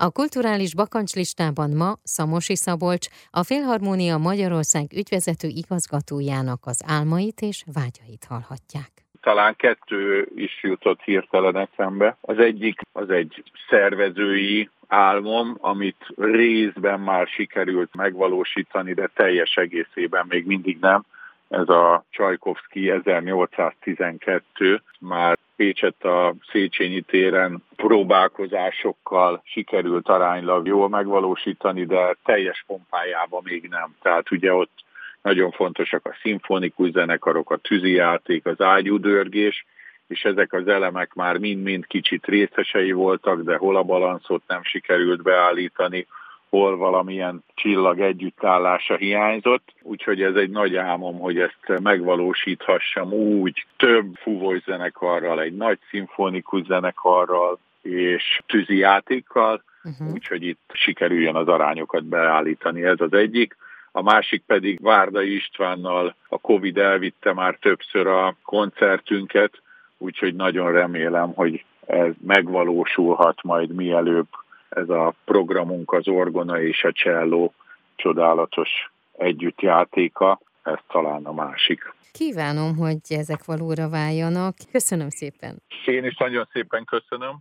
A kulturális bakancslistában ma Szamosi Szabolcs, a Filharmónia Magyarország ügyvezető igazgatójának az álmait és vágyait hallhatják talán kettő is jutott hirtelen eszembe. Az egyik az egy szervezői álmom, amit részben már sikerült megvalósítani, de teljes egészében még mindig nem. Ez a Csajkovszki 1812 már Pécset a Széchenyi téren próbálkozásokkal sikerült aránylag jól megvalósítani, de teljes pompájában még nem. Tehát ugye ott nagyon fontosak a szimfonikus zenekarok, a tűzijáték, az ágyúdörgés, és ezek az elemek már mind-mind kicsit részesei voltak, de hol a balanszot nem sikerült beállítani, hol valamilyen csillag együttállása hiányzott, úgyhogy ez egy nagy álmom, hogy ezt megvalósíthassam úgy több fúvós zenekarral, egy nagy szimfonikus zenekarral és tűzi játékkal, uh-huh. úgyhogy itt sikerüljön az arányokat beállítani, ez az egyik. A másik pedig Várda Istvánnal a Covid elvitte már többször a koncertünket, úgyhogy nagyon remélem, hogy ez megvalósulhat majd mielőbb ez a programunk, az orgona és a cselló csodálatos együttjátéka, ez talán a másik. Kívánom, hogy ezek valóra váljanak. Köszönöm szépen. Én is nagyon szépen köszönöm.